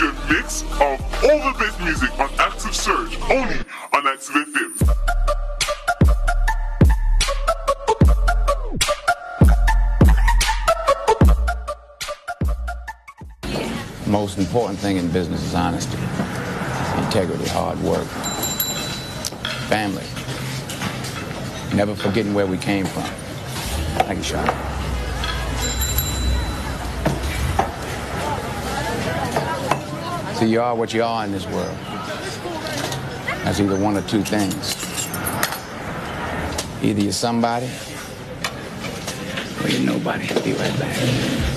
you a mix of all the best music on Active Surge, only on Active FM. Most important thing in business is honesty, integrity, hard work, family. Never forgetting where we came from. Thank you, Sean. You are what you are in this world. That's either one or two things. Either you're somebody or you're nobody. Be right back.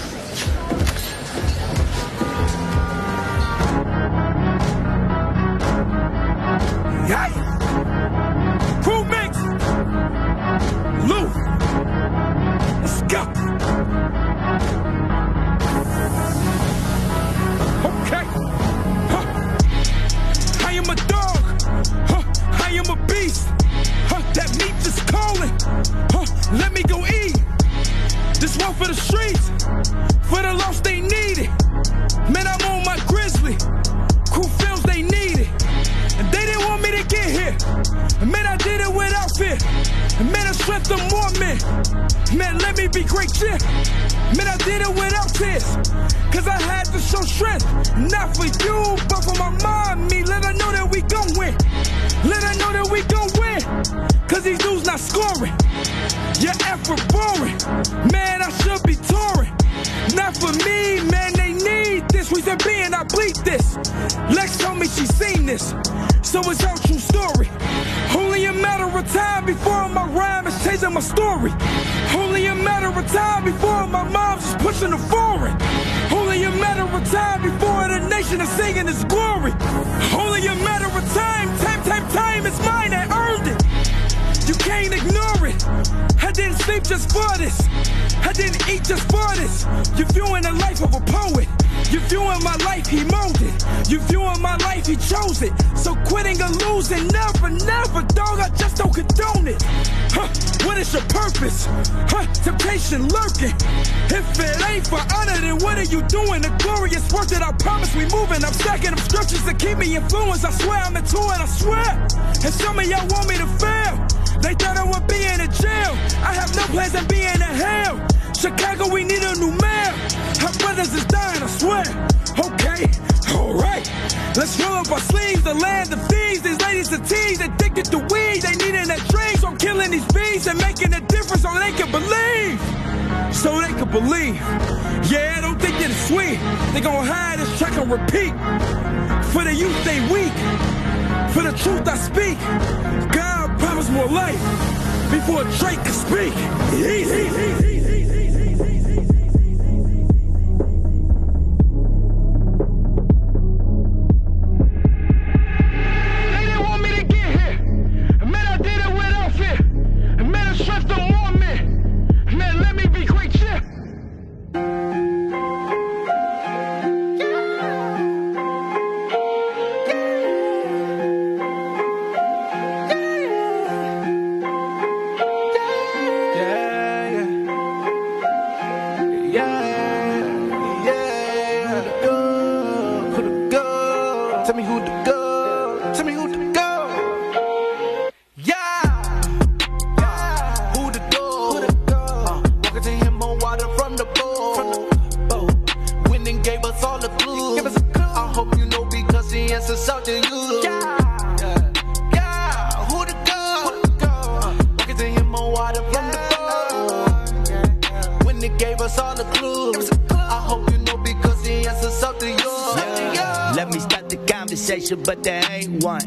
For you, but for my mom. Me, let her know that we gon' win. Let her know that we gon' win. Cause these dudes not scoring. Your effort boring. Man, I should be touring. Not for me, man, they need this. Reason being, I bleed this. Lex told me she seen this. So it's our true story. Only a matter of time before my rhyme is changing my story. Only a matter of time before my mom's just pushing the foreign. Only a matter of time before the nation is singing its glory. Only a matter of time, time, time, time is mine. I earned it. You can't ignore it. I didn't sleep just for this. I didn't eat just for this. You're viewing the life of a poet. You're viewing my life, he molded. You're viewing my life, he chose it. So losing, never, never, dog, I just don't condone it. Huh, what is your purpose? Huh, temptation lurking. If it ain't for honor, then what are you doing? The glorious work that I promise we moving. I'm stacking up scriptures to keep me influenced. I swear I'm into it, I swear. And some of y'all want me to fail. They thought I would be in a jail. I have no plans on being in a hell. Chicago, we need a new mayor. Our brothers is dying, I swear. Okay, alright. Let's roll up our sleeves, the land of thieves. These ladies are tease, addicted to weed. They needing that trade, so I'm killing these bees and making a difference so they can believe. So they can believe. Yeah, I don't think it's sweet. They gonna hide this track and repeat. For the youth, they weak. For the truth I speak. God promised more life before Drake could speak. They conversation, but there ain't one.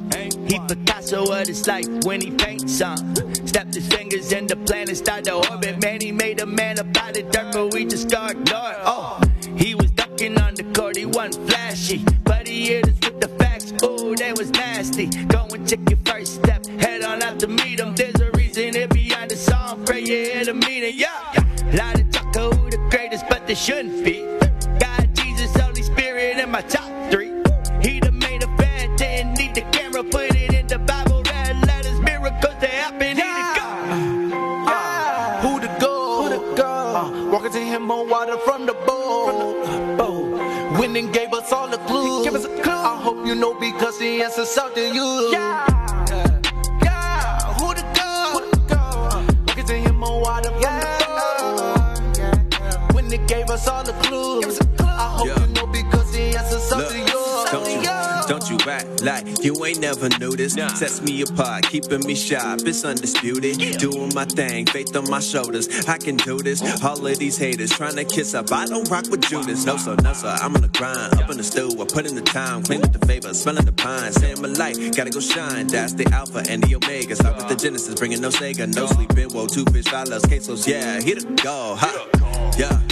He Picasso what it's like when he paints some. Stepped his fingers in the planet, start to orbit. Man, he made a man about it dark, but we just got ignored. Oh, he was ducking on the court, he wasn't flashy. But he hit us with the facts, ooh, they was nasty. Go and check your first step, head on out to meet him. There's a reason it behind the song, pray you hear the meaning, yeah. Lot of talk who the greatest, but they shouldn't be. You ain't never noticed. Sets me apart, keeping me sharp, it's undisputed. Doing my thing, faith on my shoulders. I can do this. All of these haters trying to kiss up. I don't rock with Judas. No, sir, no, sir. I'm on the grind, up in the stew. I put in the time, cleaning the favor, smelling the pine, saying my light. Gotta go shine. That's the alpha and the omega. Start with the Genesis, bringing no Sega, no sleeping. Whoa, two fish, I love quesos. Yeah, hit it, go, ha. Yeah.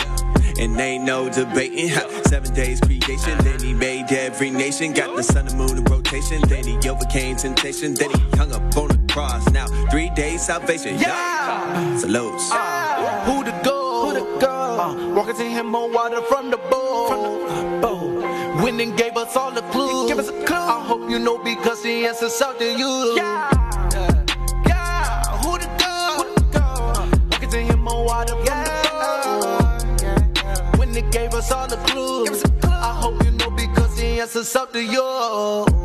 And ain't no debating. Ha. Seven days creation, then he made every nation. Got the sun and moon in rotation. Then he overcame temptation. Then he hung up on the cross. Now three days salvation. Yeah. Salutes. Who the go? Who the go? Uh, walking to him on water from the bowl. From the bowl. When and gave us all the clues. Give us a clue. I hope you know because the answer's out to you. Yeah. Yeah. Who the go? Who the go? Uh, walking to him on water from the bowl. When they gave us all the clues. I hope you know because the answer's out to you.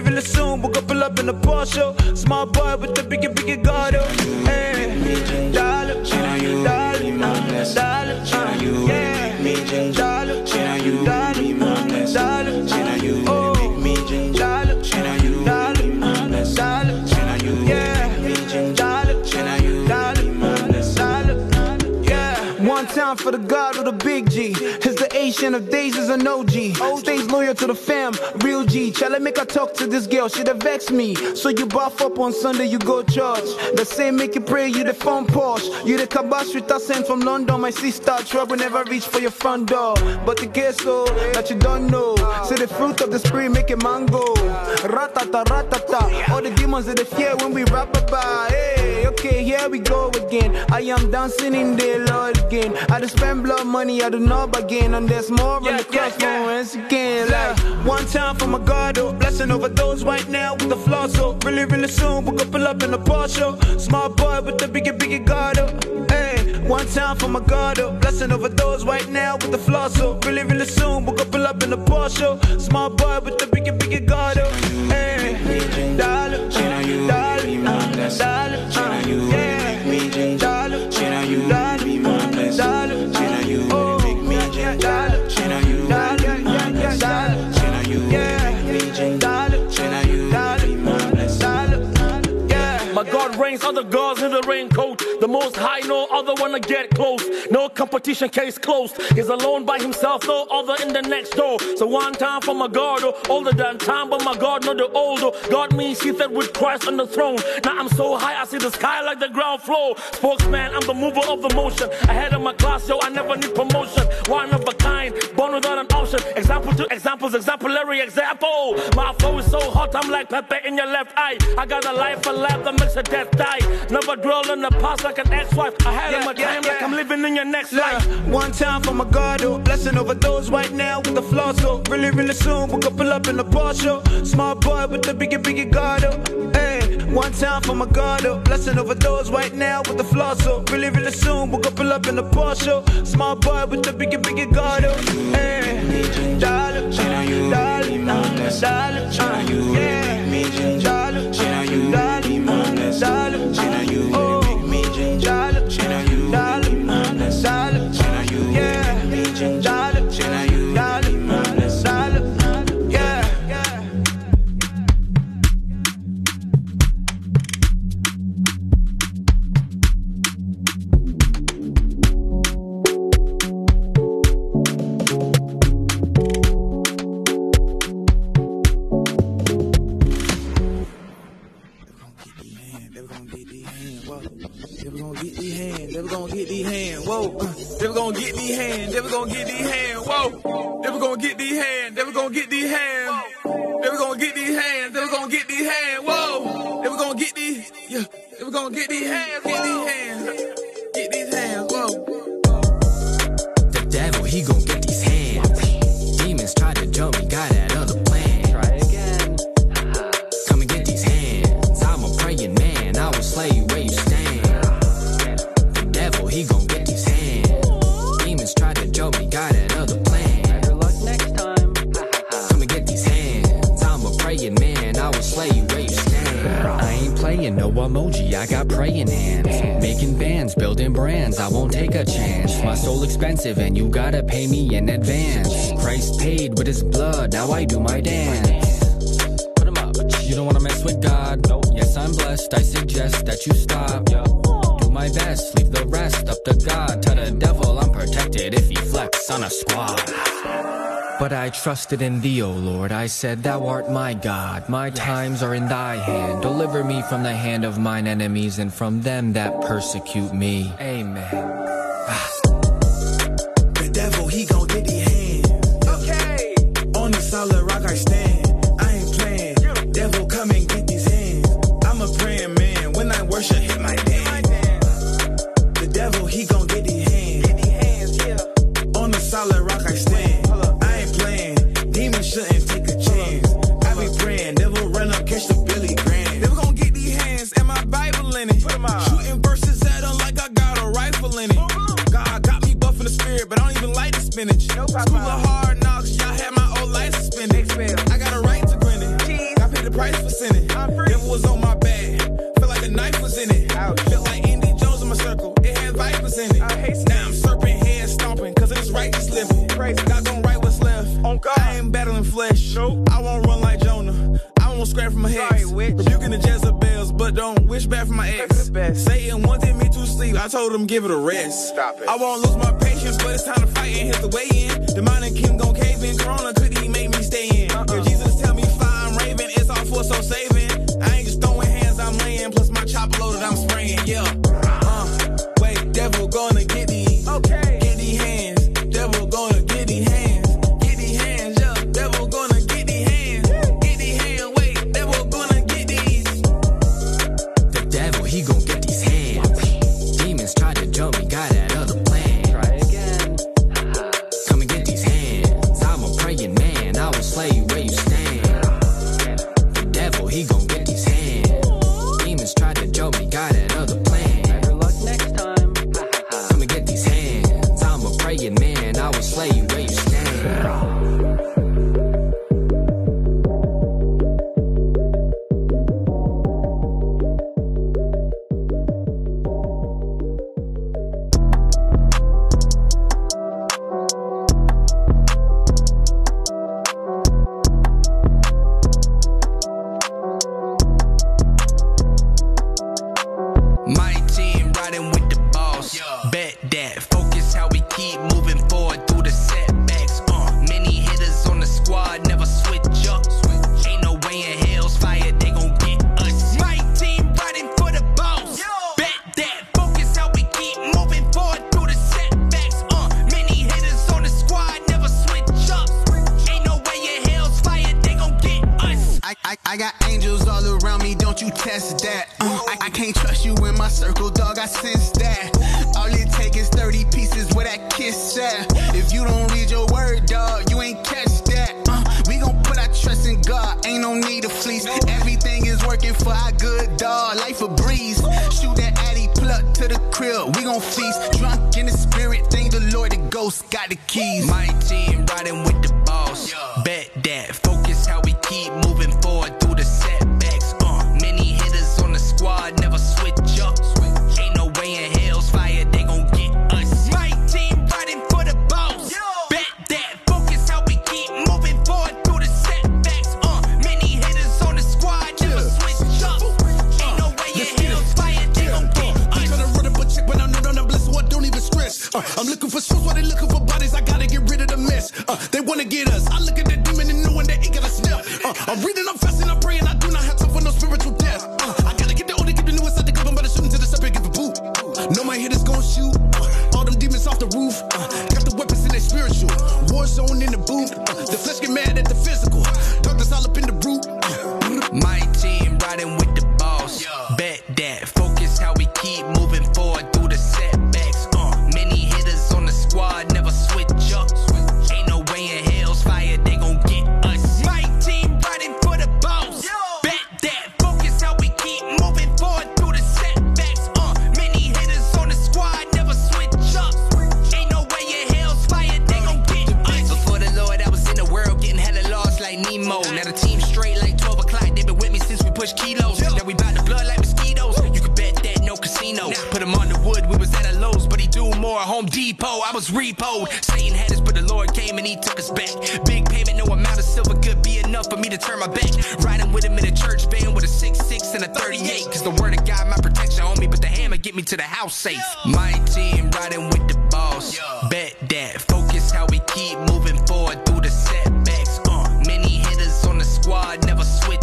So really, soon we're gonna pull up in the Porsche. Small boy with the biggie, biggie God, oh. Hey, dollar, uh, dollar, dollar, uh, dollar, yeah, oh, for the God with the big G. Of days is an OG. Stays loyal to the fam, real G. Shall I make her talk to this girl? She have vex me. So you buff up on Sunday, you go church. The same make you pray, you the phone Porsche. You the kabash with a sent from London. My sister trouble never reach for your front door. But the case so that you don't know. Say the fruit of the spirit make a mango. Ratata ratata. All the demons that they fear when we rap about. Hey, okay, here we go again. I am dancing in the Lord again. I just spend blood money, I do not bargain. And there's more in the cross once again. Like, one time for my God, oh, blessing over those right now with the floor. So really, really soon we're gonna pull up in the Porsche. Small boy with the biggie, biggie God, oh. Hey, one time for my God, oh, blessing over those right now with the floor. So really, really soon we're gonna pull up in the Porsche. Small boy with the biggie, biggie God, oh. Hey, dollar, dollar, dollar, uh, dollar, uh, yeah, God reigns, raincoat. The most high, no other wanna get close. No competition, case closed. He's alone by himself, no other in the next door. So one time for my God, oh, older than time, but my God, not the older. God me seated with Christ on the throne. Now I'm so high, I see the sky like the ground floor. Spokesman, I'm the mover of the motion. Ahead of my class, yo, I never need promotion. One of a kind, born without an option. Example to examples, exemplary example. My flow is so hot, I'm like pepper in your left eye. I got a life, a lab that makes a death die. Never dwell in the past like an ex-wife. Ahead of my Yeah, yeah, time, like yeah. I'm living in your next Look, life. one time for my God, oh, blessing over those right now with the floor. So really, really soon we're gonna pull up in the Porsche. Small boy with the biggie, biggie God, oh. Hey, one time for my God, oh, blessing over those right now with the floor. So really, really soon we're gonna pull up in the Porsche. Small boy with the biggie, biggie God, oh. Hey, dollar, dollar, dollar, uh, dollar, uh, yeah, dollar, dollar, dollar, oh, Whoa, never gonna get these hands. Never gonna get these hands. Never gonna get these hands. Never gonna get these hands. Whoa, never gonna get these. Yeah, never gonna get these hands. Get these hands. Hands. Making bands, building brands, I won't take a chance. My soul expensive and you gotta pay me in advance. Christ paid with his blood, now I do my dance. Put 'em up. You don't wanna mess with God. Yes, I'm blessed. I suggest that you stop. Do my best, leave the rest up to God. Tell the devil I'm protected if he flex on a squad. But I trusted in thee, O Lord. I said, Thou art my God. My times are in thy hand. Deliver me from the hand of mine enemies and from them that persecute me. Amen. Ah, catch the Billy Graham. Never gon' get these hands. And my Bible in it. Put 'em out. Shooting verses at 'em like I got a rifle in it. God got me buff in the spirit, but I don't even like the spinach. School of hard knocks, y'all had my old life suspended. I got a right to grin it. I paid the price for sinning. Devil was on my ex. Satan wanted me to sleep. I told him give it a rest. Stop it. I won't lose my patience, but it's time to fight and hit the way in. Demonic Kim gon' cave in. Corona could he make me stay in? If Jesus tell me fly, I'm raving. It's all for so saving. I ain't just throwing hands, I'm laying. Plus my chopper loaded, I'm spraying. Yeah. Uh, wait, devil gonna get these. Okay. For our good, dog, life a breeze. Shoot that addy plug to the crib, we gon' feast. Drunk in the spirit, thank the Lord, the ghost got the keys. My team Wanna get us. I look Now the team straight like 12 o'clock. They been with me since we pushed kilos. Now we bout the blood like mosquitoes. You can bet that no casino. Put him on the wood, we was at a Lowe's, but he do more Home Depot. I was repoed. Satan had us, but the Lord came and he took us back. Big payment, no amount of silver could be enough for me to turn my back. Riding with him in a church van with a 6'6 and a 38. Cause the word of God, my protection on me, but the hammer get me to the house safe. My team riding with the boss. Bet that. Focus how we keep moving forward squad, never switch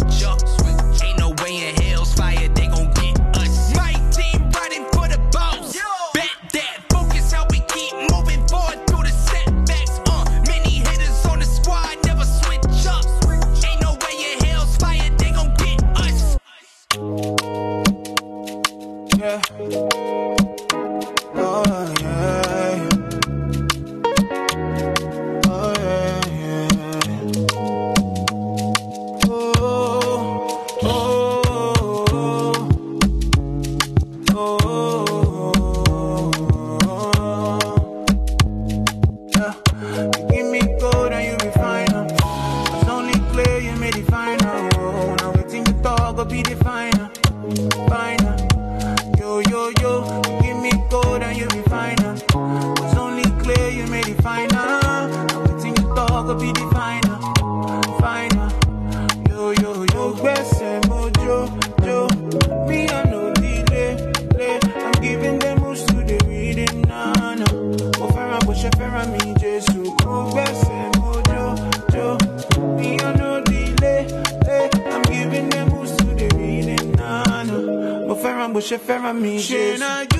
fẹ́ràn bó ṣe fẹ́ràn mi,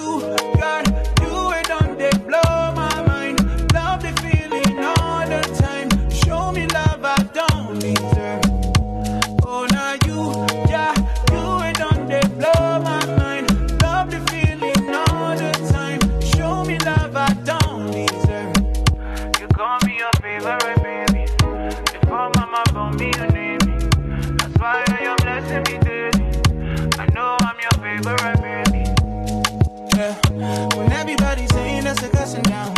When everybody's saying that's a cussing down,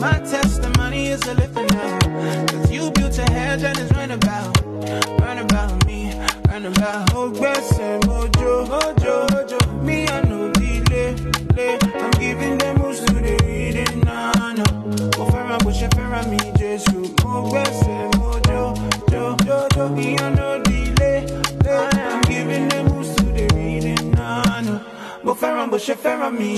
my testimony is a lifting now. Cause you built a hedge and it's run about, run about me, run about. Oh, blessing, mojo, mojo, mojo. Me, I know delay, lay. I'm giving them moves to the reading, nah, nah. Oh, Farah, Bush, oh, Farah, me, Jesus. Oh, blessing, mojo, jo, jo, jo. Me, I know delay, lay. I'm giving them moves to the reading, nah, nah. Mo fẹ́ràn bó ṣe fẹ́ràn mi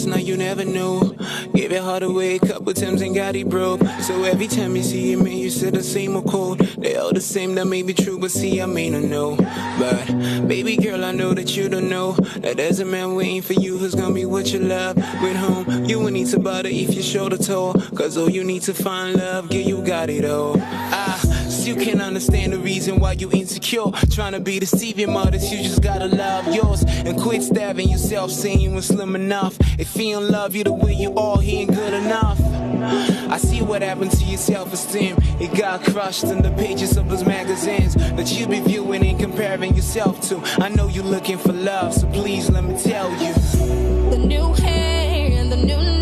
now you never knew. Gave your heart away a couple times and got it broke. So every time you see it, man, you said the same old code. They all the same, that may be true, but see, I may not know. But baby girl, I know that you don't know that there's a man waiting for you who's gonna be what you love. With home, you will need to bother if you shoulder tall. Cause all you need to find love, girl, you got it all. Ah, Still can't understand the reason why you insecure. Trying to be deceiving mothers, you just gotta love yours. And quit stabbing yourself, saying you ain't slim enough. If he don't love you the way you are, he ain't good enough. I see what happened to your self-esteem. It got crushed in the pages of those magazines that you be viewing and comparing yourself to. I know you're looking for love, so please let me tell you. The new hair and the new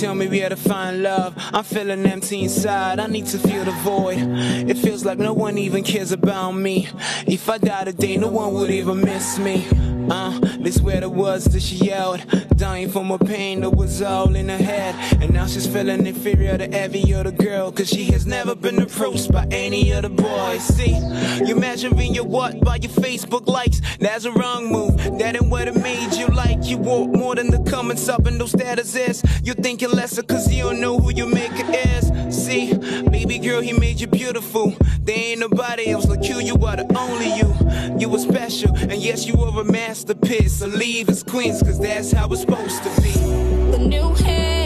tell me where to find love. I'm feeling empty inside. I need to feel the void. It feels like no one even cares about me. If I die today, no one would even miss me. Uh, this where it was that she yelled, dying from a pain that was all in her head. And now she's feeling inferior to every other girl, cause she has never been approached by any other boy. See, you measuring your what by your Facebook likes, that's a wrong move. That ain't what it made you like. You want more than the comments up in those statuses. You're thinking lesser cause you don't know who your maker is. See, baby girl, he made you beautiful. There ain't nobody else like you, you are the only you. You were special, and yes, you were a masterpiece. So leave as queens, cause that's how it's supposed to be. The new hair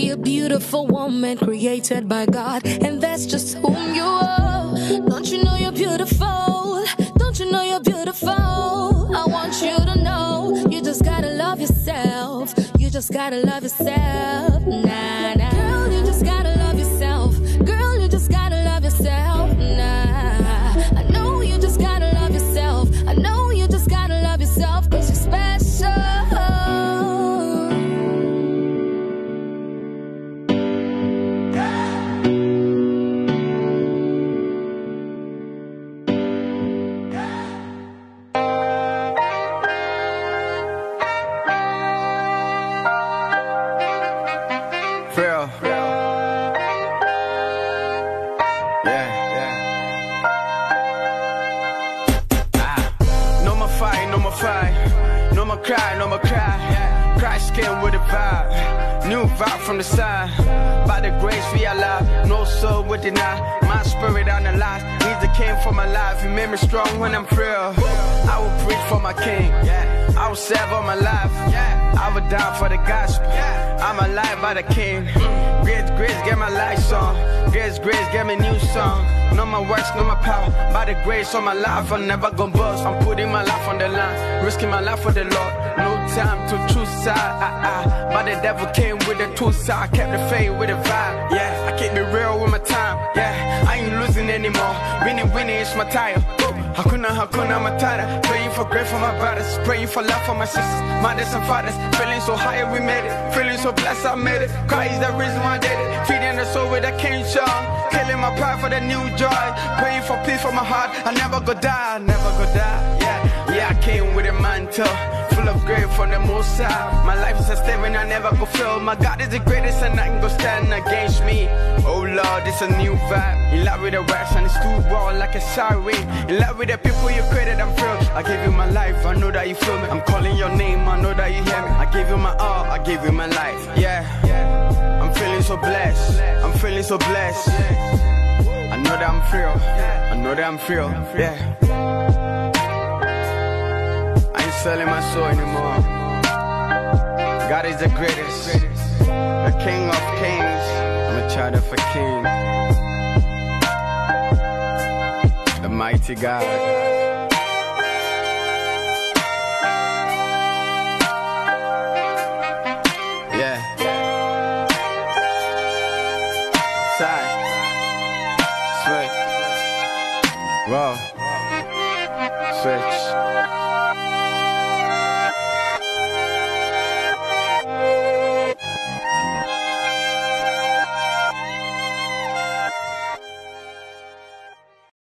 see a beautiful woman created by God, and that's just whom you are. Don't you know you're beautiful? Don't you know you're beautiful? I want you to know you just gotta love yourself. You just gotta love yourself. Cry, no more cry. Cry skin with a vibe. New vibe from the side. By the grace we alive. No soul would deny. My spirit on the lies. Needs the king for my life. He made me strong when I'm free. I will preach for my king. I will serve all my life. I will die for the gospel. I'm alive by the king. Grace, get my lights on. Grace, grace, get me new song. No my works, no my power. By the grace of my life, I'm never gonna bust. I'm putting my life on the line, risking my life for the Lord. No time to choose side. Ah, ah. But the devil came with the two side. Kept the faith with the vibe. Yeah, I keep it real with my time. Yeah, I ain't losing anymore. Winning, winning, it's my tire. Hakuna, hakuna matata. Praying for grace for my brothers. Praying for love for my sisters, mothers and fathers. Feeling so high, we made it. Feeling so blessed, I made it. Cry is the reason why I did it. Feeding the soul with a king song. Killing my pride for the new joy. Praying for peace for my heart. I never go die, I never go die. Yeah, yeah, I came with a mantle. Full of grace from the most high. My life is a statement I never go fail. My God is the greatest and nothing go stand against me. Oh Lord, it's a new vibe. In love with the wax and it's too raw like a siren. In love with the people you created, I'm thrilled. I gave you my life, I know that you feel me. I'm calling your name, I know that you hear me. I gave you my all, I gave you my life. Yeah, I'm feeling so blessed. I'm feeling so blessed. I know that I'm free. Oh. I know that I'm free. Oh. Yeah. Selling my soul anymore. God is the greatest, the King of kings. I'm a child of a king, the mighty God. Yeah.